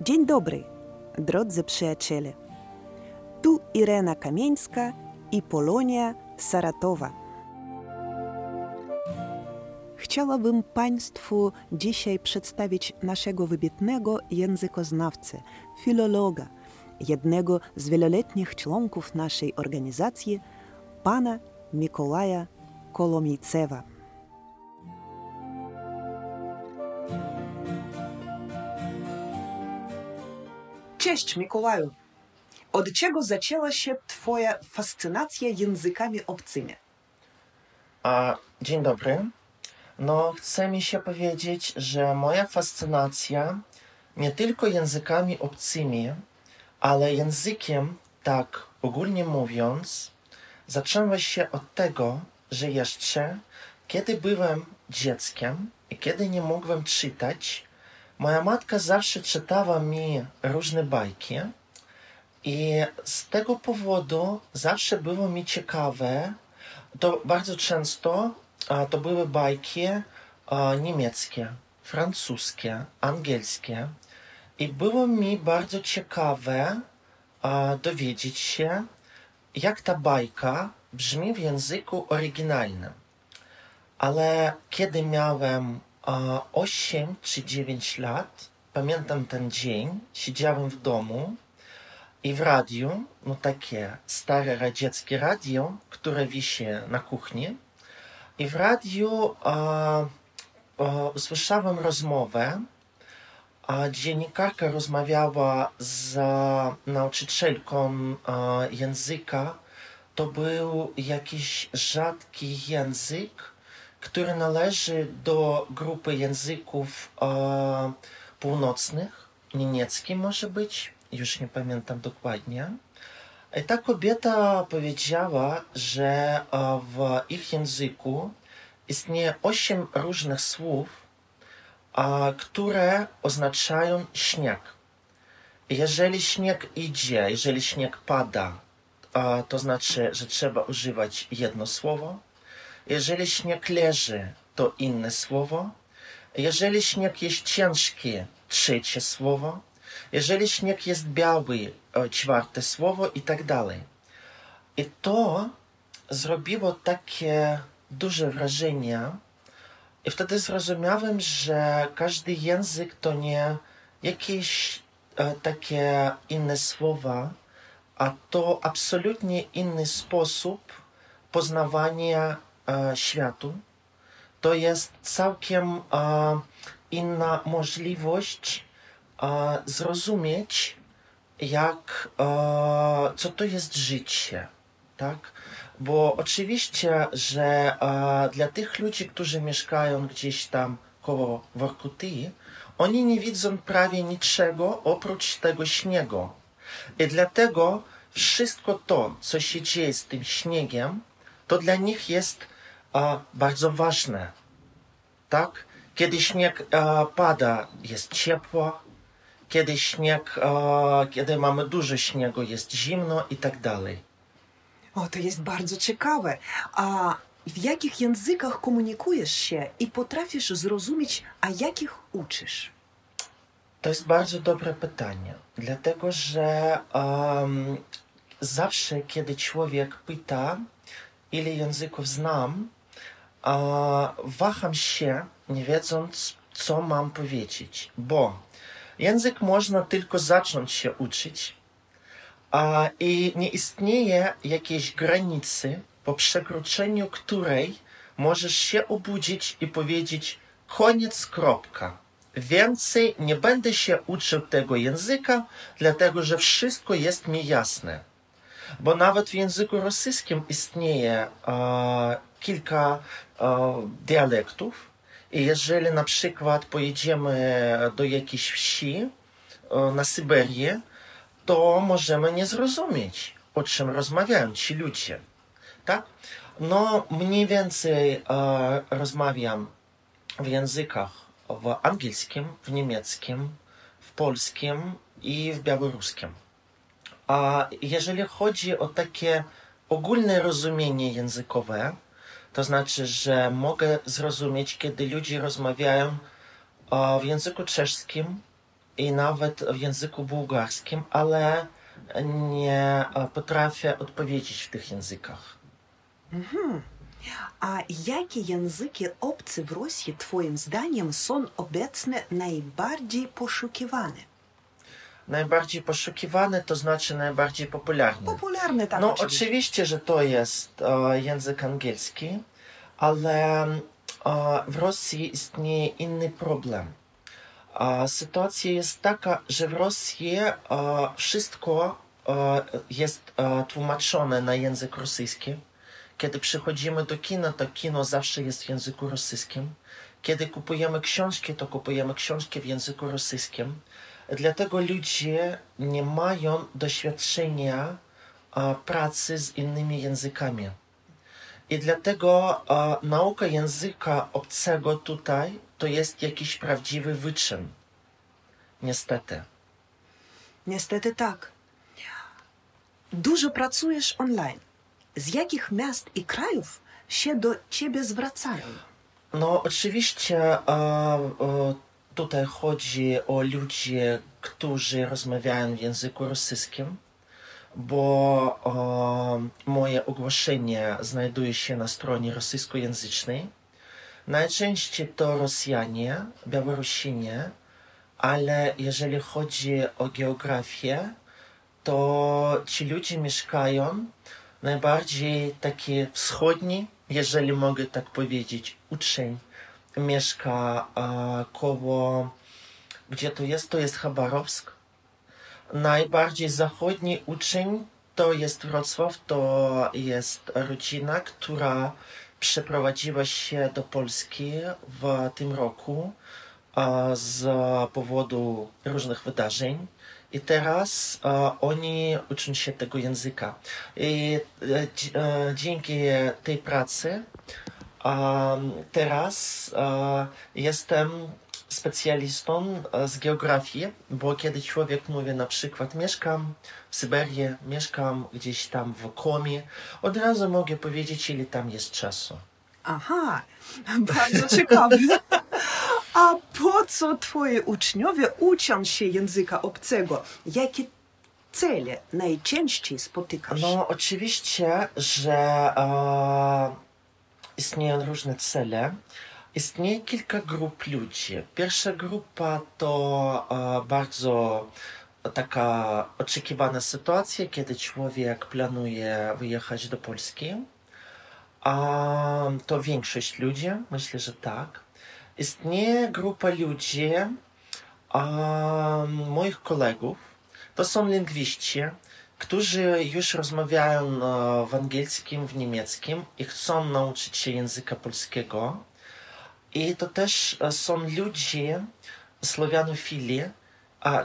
Dzień dobry, drodzy przyjaciele. Tu Irena Kamieńska i Polonia Saratowa. Chciałabym Państwu dzisiaj przedstawić naszego wybitnego językoznawcę, filologa, jednego z wieloletnich członków naszej organizacji, pana Mikołaja Kolomijcewa. Cześć Mikołaju. Od czego zaczęła się Twoja fascynacja językami obcymi? A, dzień dobry. No, chce mi się powiedzieć, że moja fascynacja nie tylko językami obcymi, ale językiem, tak ogólnie mówiąc, zaczęła się od tego, że jeszcze kiedy byłem dzieckiem i kiedy nie mogłem czytać, moja matka zawsze czytała mi różne bajki. I z tego powodu zawsze było mi ciekawe, to bardzo często to były bajki niemieckie, francuskie, angielskie. I było mi bardzo ciekawe dowiedzieć się, jak ta bajka brzmi w języku oryginalnym. Ale kiedy miałem a, 8 czy 9 lat, pamiętam ten dzień, siedziałem w domu i w radiu, no takie stare radzieckie radio, które wisi na kuchni, i w radiu a, a, usłyszałem rozmowę, a dziennikarka rozmawiała z nauczycielką a, języka. To był jakiś rzadki język, który należy do grupy języków a, północnych, niemiecki może być, już nie pamiętam dokładnie. I ta kobieta powiedziała, że w ich języku istnieje osiem różnych słów, które oznaczają śnieg. Jeżeli śnieg idzie, jeżeli śnieg pada, to znaczy, że trzeba używać jedno słowo. Jeżeli śnieg leży, to inne słowo. Jeżeli śnieg jest ciężki, trzecie słowo. Jeżeli śnieg jest biały, czwarte słowo i tak dalej. I to zrobiło takie duże wrażenie. I wtedy zrozumiałem, że każdy język to nie jakieś e, takie inne słowa, a to absolutnie inny sposób poznawania e, światu. To jest całkiem e, inna możliwość e, zrozumieć, jak, e, co to jest życie, tak? Bo oczywiście, że e, dla tych ludzi, którzy mieszkają gdzieś tam koło Workuty, oni nie widzą prawie niczego oprócz tego śniegu. I dlatego wszystko to, co się dzieje z tym śniegiem, to dla nich jest e, bardzo ważne. Tak? Kiedy śnieg e, pada, jest ciepło, kiedy śnieg, e, kiedy mamy dużo śniegu, jest zimno i tak dalej. O, to jest bardzo ciekawe. A w jakich językach komunikujesz się i potrafisz zrozumieć, a jakich uczysz? To jest bardzo dobre pytanie, dlatego że um, zawsze, kiedy człowiek pyta, ile języków znam, uh, waham się, nie wiedząc, co mam powiedzieć, bo język można tylko zacząć się uczyć, i nie istnieje jakiejś granicy, po przekroczeniu której możesz się obudzić i powiedzieć koniec, kropka. Więcej nie będę się uczył tego języka, dlatego że wszystko jest mi jasne. Bo nawet w języku rosyjskim istnieje e, kilka e, dialektów. I jeżeli na przykład pojedziemy do jakiejś wsi e, na Syberię, to możemy nie zrozumieć, o czym rozmawiają ci ludzie. Tak? No, mniej więcej e, rozmawiam w językach w angielskim, w niemieckim, w polskim i w białoruskim. A jeżeli chodzi o takie ogólne rozumienie językowe, to znaczy, że mogę zrozumieć, kiedy ludzie rozmawiają e, w języku czeskim i nawet w języku bułgarskim, ale nie potrafię odpowiedzieć w tych językach. A jakie języki obce w Rosji Twoim zdaniem są obecnie najbardziej poszukiwane? Najbardziej poszukiwane, to znaczy najbardziej popularne. Popularne tak No oczywiście. oczywiście, że to jest e, język angielski, ale e, w Rosji istnieje inny problem. Sytuacja jest taka, że w Rosji e, wszystko e, jest e, tłumaczone na język rosyjski. Kiedy przychodzimy do kina, to kino zawsze jest w języku rosyjskim. Kiedy kupujemy książki, to kupujemy książki w języku rosyjskim. Dlatego ludzie nie mają doświadczenia pracy z innymi językami. I dlatego nauka języka obcego tutaj to jest jakiś prawdziwy wyczyn. Niestety. Niestety tak. Dużo pracujesz online. Z jakich miast i krajów się do Ciebie zwracają? No, oczywiście e, e, tutaj chodzi o ludzi, którzy rozmawiają w języku rosyjskim, bo e, moje ogłoszenie znajduje się na stronie rosyjskojęzycznej. Najczęściej to Rosjanie, Białorusini, ale jeżeli chodzi o geografię, to ci ludzie mieszkają najbardziej taki wschodni, jeżeli mogę tak powiedzieć, uczeń mieszka e, koło, gdzie to jest? To jest Chabarowsk. Najbardziej zachodni uczeń to jest Wrocław, to jest rodzina, która przeprowadziła się do Polski w tym roku z powodu różnych wydarzeń. I teraz oni uczą się tego języka. I e, e, dzięki tej pracy teraz jestem specjalistą e, z geografii, bo kiedy człowiek mówi na przykład mieszkam w Syberii, mieszkam gdzieś tam w Komi, od razu mogę powiedzieć, ile tam jest czasu. Aha, bardzo ciekawe. A po co Twoi uczniowie uczą się języka obcego? Jakie cele najczęściej spotykasz? No, oczywiście, że e, istnieją różne cele. Istnieje kilka grup ludzi. Pierwsza grupa to e, bardzo taka oczekiwana sytuacja, kiedy człowiek planuje wyjechać do Polski. A to większość ludzi, myślę, że tak. Istnieje grupa ludzi, moich kolegów, to są lingwiści, którzy już rozmawiają e, w angielskim, w niemieckim i chcą nauczyć się języka polskiego. I to też e, są ludzie, słowianofili,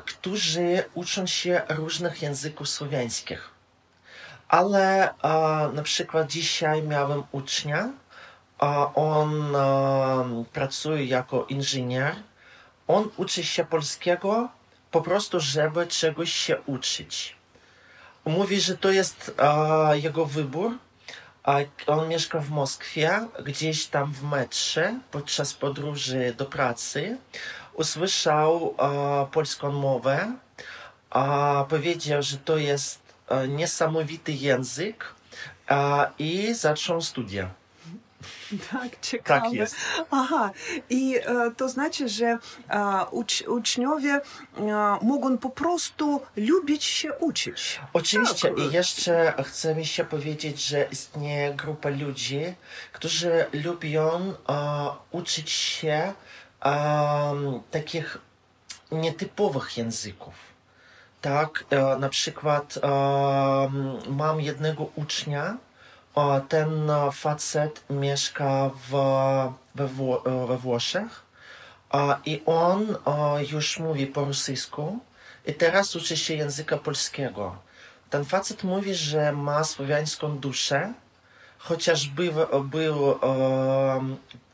którzy uczą się różnych języków słowiańskich. Ale na przykład dzisiaj miałem ucznia, on pracuje jako inżynier. On uczy się polskiego po prostu, żeby czegoś się uczyć. Mówi, że to jest jego wybór. A on mieszka w Moskwie, gdzieś tam w metrze, podczas podróży do pracy. Usłyszał a, polską mowę, a powiedział, że to jest e, niesamowity język i zaczął studia. Tak, ciekawe. Tak jest. Aha, i e, to znaczy, że e, ucz, uczniowie e, mogą po prostu lubić się uczyć. Oczywiście Tak. i jeszcze chcę mi się powiedzieć, że istnieje grupa ludzi, którzy lubią uczyć się takich nietypowych języków. Tak, na przykład mam jednego ucznia, ten e, facet mieszka w, we, Wło- e, we Włoszech i on e, już mówi po rosyjsku i teraz uczy się języka polskiego. Ten facet mówi, że ma słowiańską duszę, chociaż był, był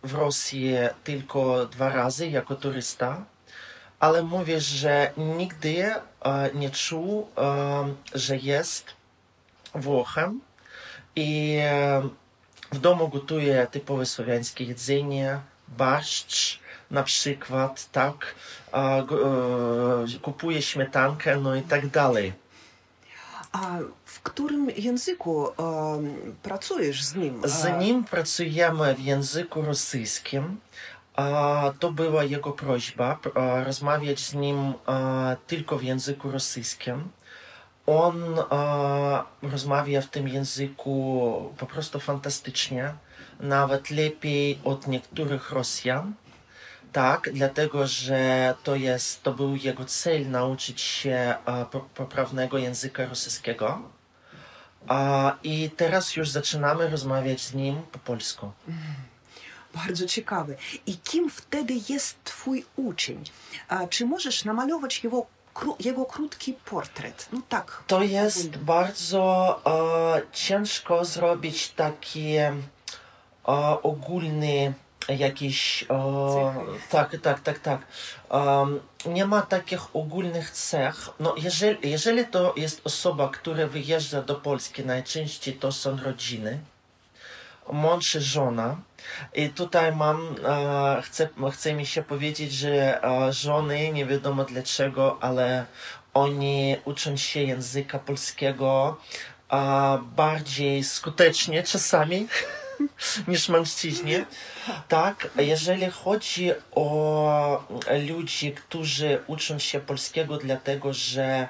w Rosji tylko dwa razy jako turysta, ale mówi, że nigdy nie czuł, że jest Włochem I e, w domu gotuję typowe słowiańskie jedzenie, barszcz na przykład, tak, e, kupuję śmietankę, no i tak dalej. A w którym języku pracujesz z nim? Z A, nim pracujemy w języku rosyjskim. A, to była jego prośba, a, rozmawiać z nim a, tylko w języku rosyjskim. On a, rozmawia w tym języku po prostu fantastycznie, nawet lepiej od niektórych Rosjan. Tak, dlatego że to jest, to był jego cel nauczyć się po- poprawnego języka rosyjskiego. A, I teraz już zaczynamy rozmawiać z nim po polsku. Bardzo ciekawe. I kim wtedy jest twój uczeń? Czy możesz namalować jego, kró, jego krótki portret? No tak. To jest bardzo e, ciężko zrobić taki e, ogólny jakiś. E, tak, tak, tak, tak. Nie ma takich ogólnych cech. No, jeżeli, jeżeli to jest osoba, która wyjeżdża do Polski, najczęściej to są rodziny. Mąż i żona. I tutaj mam, e, chcę, chce mi się powiedzieć, że e, żony, nie wiadomo dlaczego, ale oni uczą się języka polskiego e, bardziej skutecznie czasami niż mężczyźni. Tak, jeżeli chodzi o ludzi, którzy uczą się polskiego dlatego, że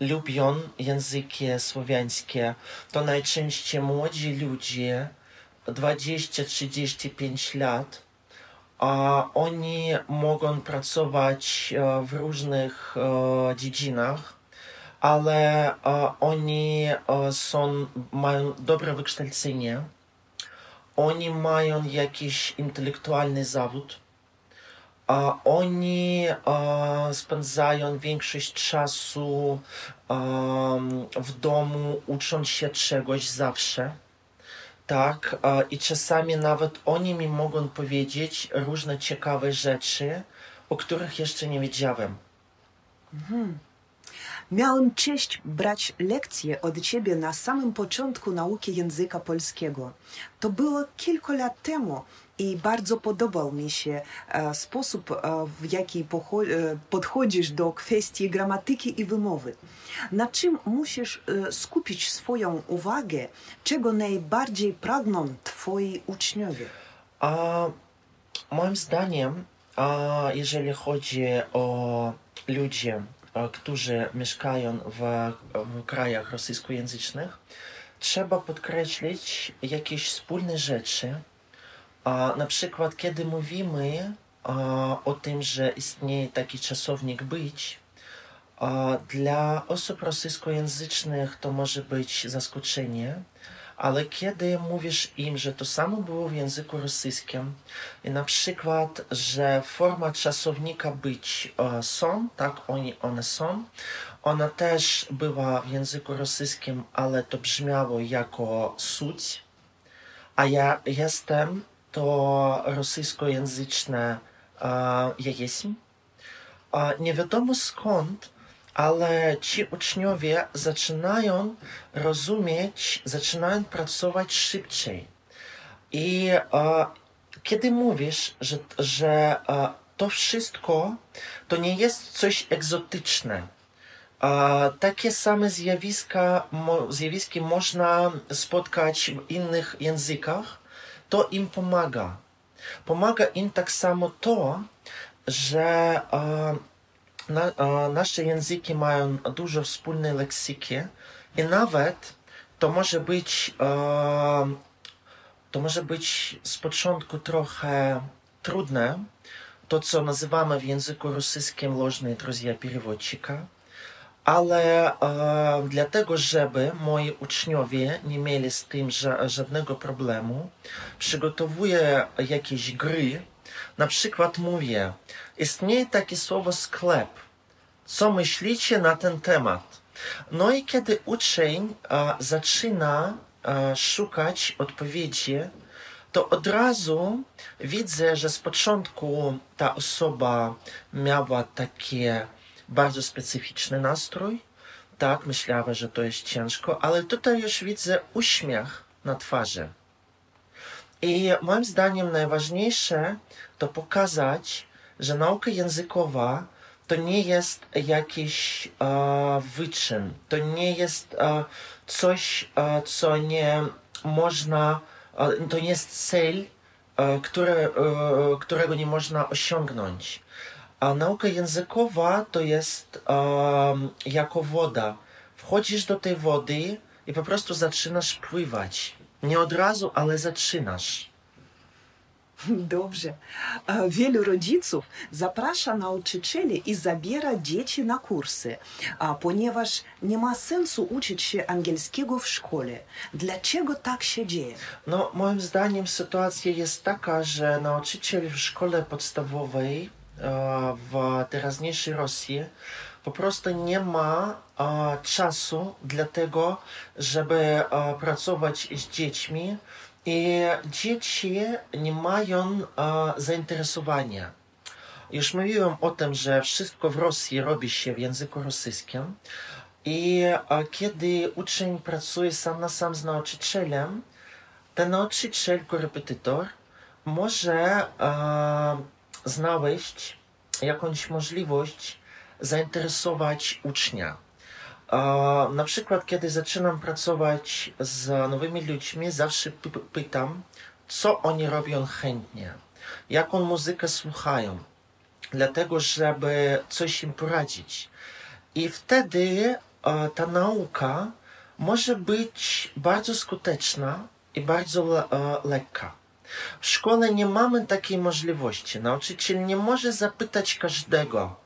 lubią języki słowiańskie, to najczęściej młodzi ludzie, 20-35 lat, oni mogą pracować e, w różnych e, dziedzinach, ale e, oni są, mają dobre wykształcenie, oni mają jakiś intelektualny zawód, oni spędzają większość czasu w domu, ucząc się czegoś zawsze. Tak, i czasami nawet oni mi mogą powiedzieć różne ciekawe rzeczy, o których jeszcze nie wiedziałem. Miałem cześć brać lekcje od ciebie na samym początku nauki języka polskiego. To było kilka lat temu i bardzo podobał mi się e, sposób, e, w jaki e, podchodzisz do kwestii gramatyki i wymowy. Na czym musisz e, skupić swoją uwagę, czego najbardziej pragną twoi uczniowie? A moim zdaniem, a jeżeli chodzi o ludzi, którzy mieszkają w, w krajach rosyjskojęzycznych, trzeba podkreślić jakieś wspólne rzeczy. A, na przykład, kiedy mówimy a, o tym, że istnieje taki czasownik być, a, dla osób rosyjskojęzycznych to może być zaskoczenie, ale kiedy mówisz im, że to samo było w języku rosyjskim i na przykład, że forma czasownika być e, są, tak, oni, one są, ona też była w języku rosyjskim, ale to brzmiało jako suć, a ja jestem, to rosyjskojęzyczne e, ja jestem. A nie wiadomo skąd, ale ci uczniowie zaczynają rozumieć, zaczynają pracować szybciej. I e, kiedy mówisz, że, że e, to wszystko to nie jest coś egzotyczne, e, takie same zjawiska, mo, zjawiski można spotkać w innych językach, to im pomaga. Pomaga im tak samo to, że e, na, e, nasze języki mają dużo wspólnej leksyki i nawet to może być e, to może być z początku trochę trudne, to co nazywamy w języku rosyjskim ложные друзья переводчика, ale e, dlatego, żeby moi uczniowie nie mieli z tym ża- żadnego problemu, przygotowuję jakieś gry. na przykład mówię, istnieje takie słowo sklep. Co myślicie na ten temat? No i kiedy uczeń e, zaczyna e, szukać odpowiedzi, to od razu widzę, że z początku ta osoba miała takie bardzo specyficzny nastrój. Tak, myślała, że to jest ciężko, ale tutaj już widzę uśmiech na twarzy. I moim zdaniem najważniejsze to pokazać, że nauka językowa to nie jest jakiś e, wyczyn, to nie jest e, coś, e, co nie można, e, to nie jest cel, e, które, e, którego nie można osiągnąć. A nauka językowa to jest jako woda. Wchodzisz do tej wody i po prostu zaczynasz pływać. Nie od razu, ale zaczynasz. Dobrze. E, Wielu rodziców zaprasza nauczycieli i zabiera dzieci na kursy, ponieważ nie ma sensu uczyć się angielskiego w szkole. Dlaczego tak się dzieje? No, moim zdaniem sytuacja jest taka, że nauczyciel w szkole podstawowej e, w teraźniejszej Rosji po prostu nie ma e, czasu dla tego, żeby e, pracować z dziećmi i dzieci nie mają e, zainteresowania. Już mówiłem o tym, że wszystko w Rosji robi się w języku rosyjskim i kiedy uczeń pracuje sam na sam z nauczycielem, ten nauczyciel, korepetytor może znaleźć jakąś możliwość zainteresować ucznia. Na przykład, kiedy zaczynam pracować z nowymi ludźmi, zawsze py- pytam, co oni robią chętnie, jaką muzykę słuchają, dlatego żeby coś im poradzić. I wtedy ta nauka może być bardzo skuteczna i bardzo le- lekka. W szkole nie mamy takiej możliwości. Nauczyciel nie może zapytać każdego,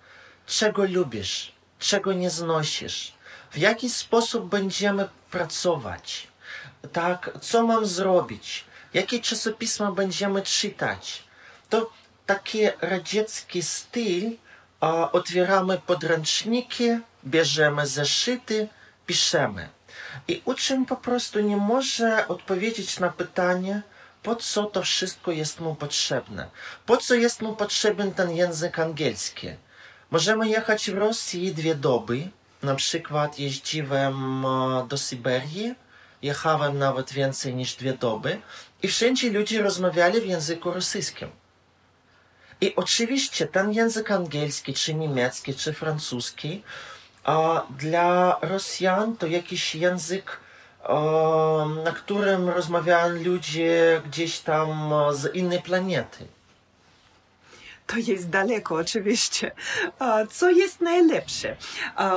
czego lubisz, czego nie znosisz, w jaki sposób będziemy pracować, tak, co mam zrobić, jakie czasopisma będziemy czytać. To taki radziecki styl, a otwieramy podręczniki, bierzemy zeszyty, piszemy. I uczeń po prostu nie może odpowiedzieć na pytanie, po co to wszystko jest mu potrzebne. Po co jest mu potrzebny ten język angielski. Możemy jechać w Rosji dwie doby. Na przykład jeździłem e, do Syberii, jechałem nawet więcej niż dwie doby i wszędzie ludzie rozmawiali w języku rosyjskim. I oczywiście ten język angielski, czy niemiecki, czy francuski, dla Rosjan to jakiś język, e, na którym rozmawiają ludzie gdzieś tam e, z innej planety. To jest daleko, oczywiście. Co jest najlepsze?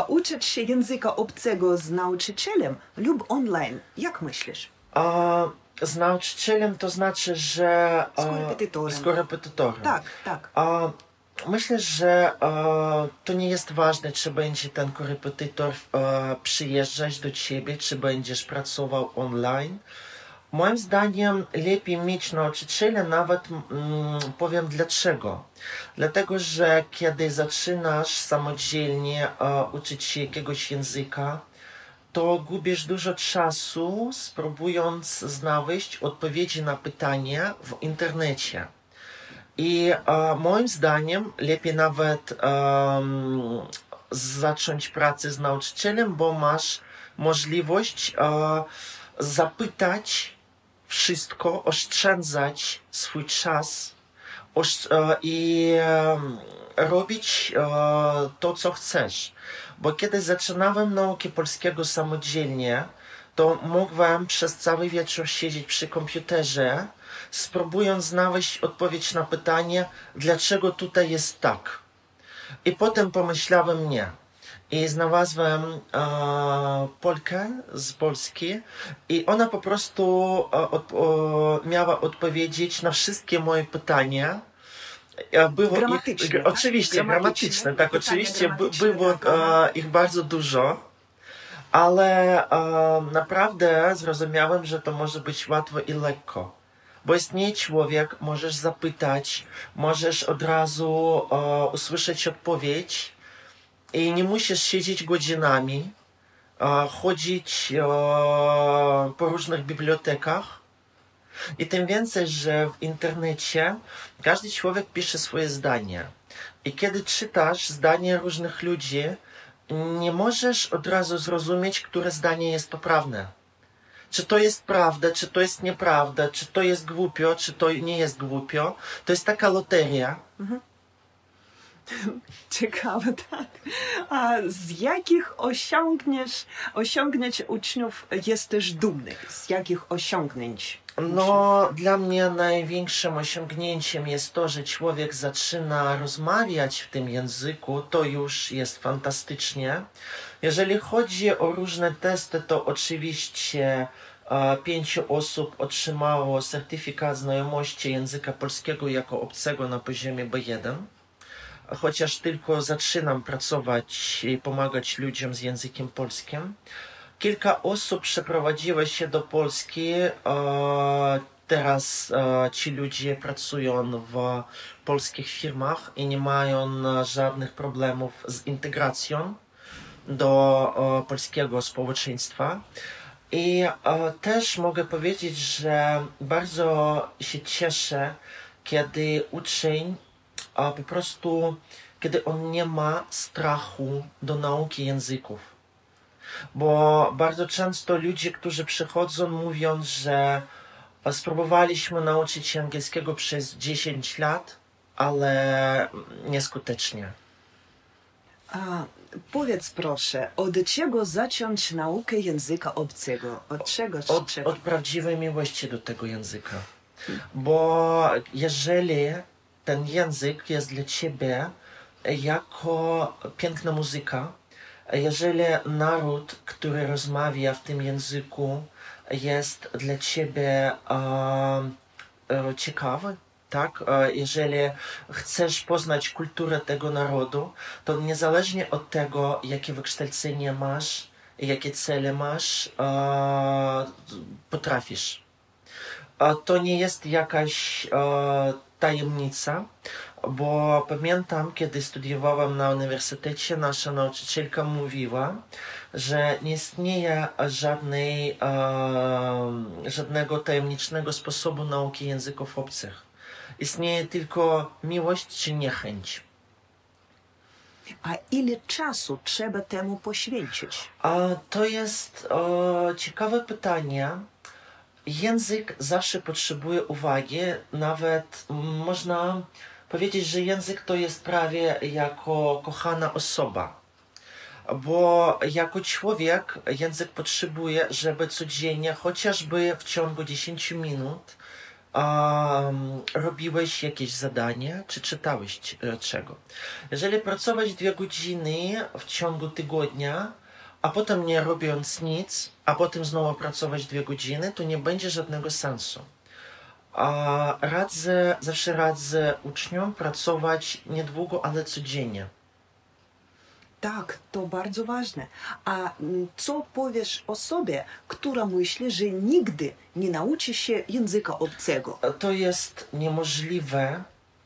Uczyć się języka obcego z nauczycielem lub online? Jak myślisz? A z nauczycielem to znaczy, że. Z korepetytorem. Z korepetytorem. Tak, tak. A myślę, że e, to nie jest ważne, czy będzie ten korepetytor e, przyjeżdżać do ciebie, czy będziesz pracował online. Moim zdaniem lepiej mieć nauczyciela, nawet mm, powiem dlaczego. Dlatego, że kiedy zaczynasz samodzielnie e, uczyć się jakiegoś języka, to gubisz dużo czasu, spróbując znaleźć odpowiedzi na pytania w internecie. I e, moim zdaniem lepiej nawet em, zacząć pracę z nauczycielem, bo masz możliwość e, zapytać wszystko, oszczędzać swój czas osz, e, i robić e, to, co chcesz. Bo kiedy zaczynałem naukę polskiego samodzielnie, to mogłem przez cały wieczór siedzieć przy komputerze, spróbując znaleźć odpowiedź na pytanie, dlaczego tutaj jest tak. I potem pomyślałem nie. I znalazłem e, Polkę z Polski i ona po prostu e, od, o, miała odpowiedzieć na wszystkie moje pytania. E, Było Gramatyczne, ich, tak? Oczywiście, Gramatyczne. tak, Pytania oczywiście gramatyczne, było tak, aha. e, ich bardzo dużo. Ale e, naprawdę zrozumiałem, że to może być łatwo i lekko. Bo istnieje człowiek, możesz zapytać, możesz od razu e, usłyszeć odpowiedź i nie musisz siedzieć godzinami, chodzić po różnych bibliotekach. I tym więcej, że w internecie każdy człowiek pisze swoje zdanie. I kiedy czytasz zdanie różnych ludzi, nie możesz od razu zrozumieć, które zdanie jest poprawne. czy to jest prawda, czy to jest nieprawda, czy to jest głupio, czy to nie jest głupio. To jest taka loteria. Ciekawe, tak. A z jakich osiągniesz, osiągnięć uczniów jesteś dumny? Z jakich osiągnięć? No, dla mnie największym osiągnięciem jest to, że człowiek zaczyna rozmawiać w tym języku. To już jest fantastycznie. Jeżeli chodzi o różne testy, to oczywiście e, pięciu osób otrzymało certyfikat znajomości języka polskiego jako obcego na poziomie B1. Chociaż tylko zaczynam pracować i pomagać ludziom z językiem polskim. Kilka osób przeprowadziło się do Polski. Teraz ci ludzie pracują w polskich firmach i nie mają żadnych problemów z integracją do polskiego społeczeństwa. I też mogę powiedzieć, że bardzo się cieszę, kiedy uczeń a po prostu, kiedy on nie ma strachu do nauki języków. Bo bardzo często ludzie, którzy przychodzą, mówią, że spróbowaliśmy nauczyć się angielskiego przez 10 lat, ale nieskutecznie. A, powiedz proszę, od czego zacząć naukę języka obcego? Od czego? Od, czego? od prawdziwej miłości do tego języka. Bo jeżeli ten język jest dla ciebie jako piękna muzyka, jeżeli naród, który rozmawia w tym języku, jest dla ciebie e, e, ciekawy, tak? E, jeżeli chcesz poznać kulturę tego narodu, to niezależnie od tego, jakie wykształcenie masz, jakie cele masz, e, potrafisz. To nie jest jakaś e, tajemnica, bo pamiętam, kiedy studiowałam na uniwersytecie, nasza nauczycielka mówiła, że nie istnieje żadnej, e, żadnego tajemniczego sposobu nauki języków obcych. Istnieje tylko miłość czy niechęć. A ile czasu trzeba temu poświęcić? A to jest e, ciekawe pytanie. Język zawsze potrzebuje uwagi, nawet można powiedzieć, że język to jest prawie jako kochana osoba. Bo jako człowiek język potrzebuje, żeby codziennie, chociażby w ciągu 10 minut, um, robiłeś jakieś zadanie, czy czytałeś e, czego. Jeżeli pracować dwie godziny w ciągu tygodnia, a potem nie robiąc nic, a potem znowu pracować dwie godziny, to nie będzie żadnego sensu. A radzę, zawsze radzę uczniom pracować niedługo, ale codziennie. Tak, to bardzo ważne. A mm, co powiesz osobie, która myśli, że nigdy nie nauczy się języka obcego? To jest niemożliwe,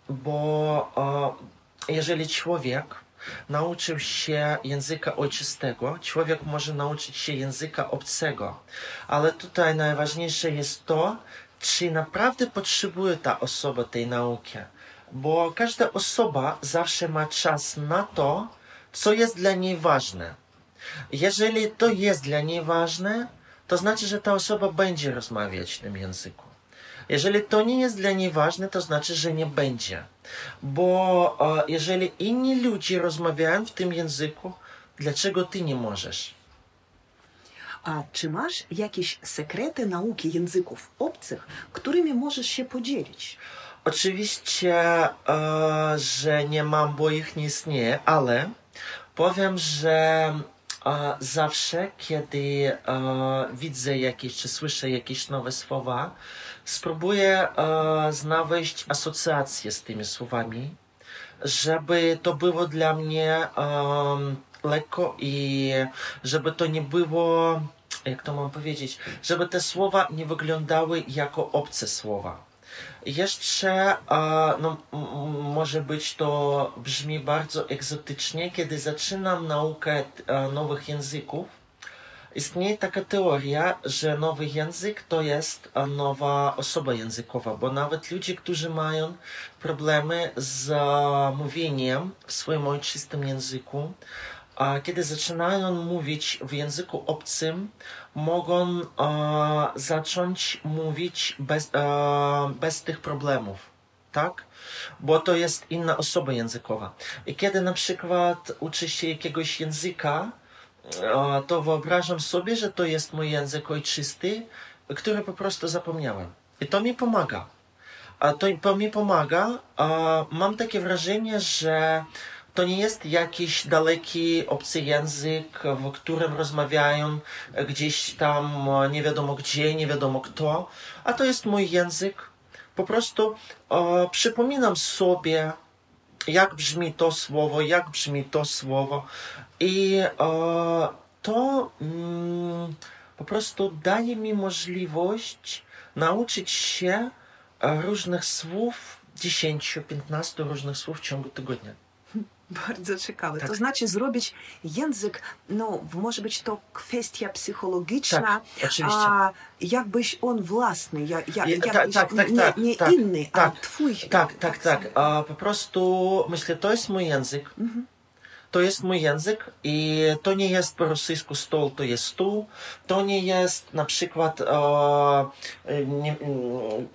bo jeżeli człowiek nauczył się języka ojczystego, człowiek może nauczyć się języka obcego. Ale tutaj najważniejsze jest to, czy naprawdę potrzebuje ta osoba tej nauki. Bo każda osoba zawsze ma czas na to, co jest dla niej ważne. Jeżeli to jest dla niej ważne, to znaczy, że ta osoba będzie rozmawiać w tym języku. Jeżeli to nie jest dla niej ważne, to znaczy, że nie będzie. Bo e, jeżeli inni ludzie rozmawiają w tym języku, dlaczego ty nie możesz? A czy masz jakieś sekrety nauki języków obcych, którymi możesz się podzielić? Oczywiście, e, że nie mam, bo ich nie istnieje, ale powiem, że e, zawsze, kiedy e, widzę jakieś, czy słyszę jakieś nowe słowa, spróbuję e, znaleźć asocjacje z tymi słowami, żeby to było dla mnie em, lekko i żeby to nie było, jak to mam powiedzieć, żeby te słowa nie wyglądały jako obce słowa. Jeszcze, e, no, może być to brzmi bardzo egzotycznie, kiedy zaczynam naukę e, nowych języków. Istnieje taka teoria, że nowy język to jest nowa osoba językowa, bo nawet ludzie, którzy mają problemy z e, mówieniem w swoim ojczystym języku, a kiedy zaczynają mówić w języku obcym, mogą e, zacząć mówić bez, e, bez tych problemów, tak? Bo to jest inna osoba językowa. I kiedy na przykład uczy się jakiegoś języka, to wyobrażam sobie, że to jest mój język ojczysty, który po prostu zapomniałem. I to mi pomaga. A to, to mi pomaga. Mam takie wrażenie, że to nie jest jakiś daleki obcy język, w którym rozmawiają gdzieś tam nie wiadomo gdzie, nie wiadomo kto, a to jest mój język. Po prostu przypominam sobie, jak brzmi to słowo, jak brzmi to słowo i e, to mm, po prostu daje mi możliwość nauczyć się różnych słów, 10-15 różnych słów w ciągu tygodnia. Bardzo ciekawe. Tak. To znaczy zrobić język, no może być to kwestia psychologiczna, tak, a jakbyś on własny, jak, jak, jakbyś tak, tak, tak, nie, tak, nie tak, inny, tak, a twój. Tak, tak, tak. tak a, po prostu myślę, to jest mój język. Mhm to jest mój język i to nie jest po rosyjsku stół, to jest stół. To nie jest na przykład e, nie, mm,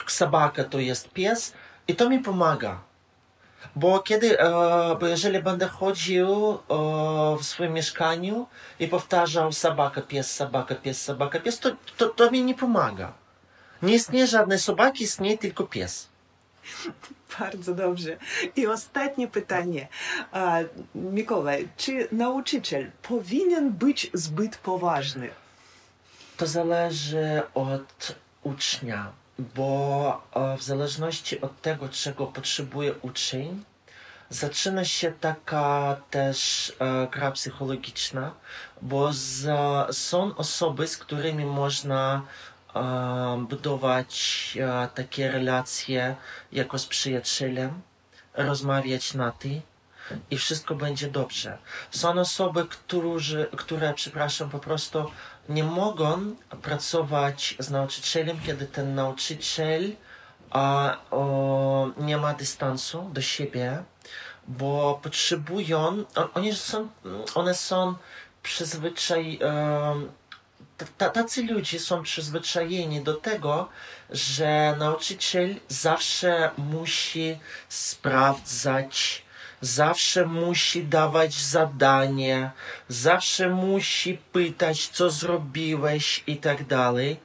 to jest pies i to mi pomaga. Bo kiedy, e, bo jeżeli będę chodził e, w swoim mieszkaniu i powtarzał sobaka, pies, sobaka, pies, sobaka, pies, to, to, to mi nie pomaga. Nie istnieje żadnej sobaki, istnieje tylko pies. Bardzo dobrze. I ostatnie pytanie. E, Mikołaj, czy nauczyciel powinien być zbyt poważny? To zależy od ucznia bo e, w zależności od tego, czego potrzebuje uczeń, zaczyna się taka też e, gra psychologiczna, bo z, są osoby, z którymi można e, budować takie relacje jako z przyjacielem, rozmawiać na ty i wszystko będzie dobrze. Są osoby, którzy, które, przepraszam, po prostu nie mogą pracować z nauczycielem, kiedy ten nauczyciel a, o, nie ma dystansu do siebie, bo potrzebują, on, oni są, one są przyzwyczaj, t- tacy ludzie są przyzwyczajeni do tego, że nauczyciel zawsze musi sprawdzać, zawsze musi dawać zadanie, zawsze musi pytać, co zrobiłeś i tak dalej.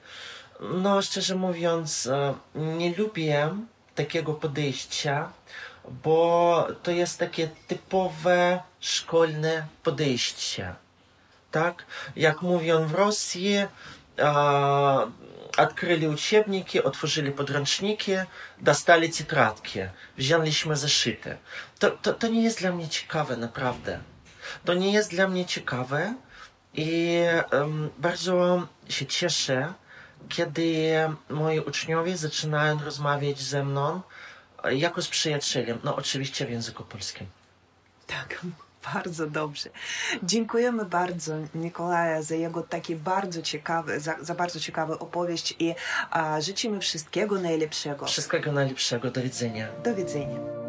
No, szczerze mówiąc, e, nie lubię takiego podejścia, bo to jest takie typowe szkolne podejście. Tak? Jak mówią w Rosji, открыли учебники, otworzyli podręczniki, dostali tетрадki, wzięliśmy zeszyty. To, to, to nie jest dla mnie ciekawe, naprawdę. To nie jest dla mnie ciekawe i em, bardzo się cieszę, kiedy moi uczniowie zaczynają rozmawiać ze mną e, jako z przyjacielem, no oczywiście w języku polskim. Tak, bardzo dobrze. Dziękujemy bardzo Mikołaja za jego takie bardzo ciekawe, za, za bardzo ciekawą opowieść i a, życzymy wszystkiego najlepszego. Wszystkiego najlepszego, do widzenia. Do widzenia.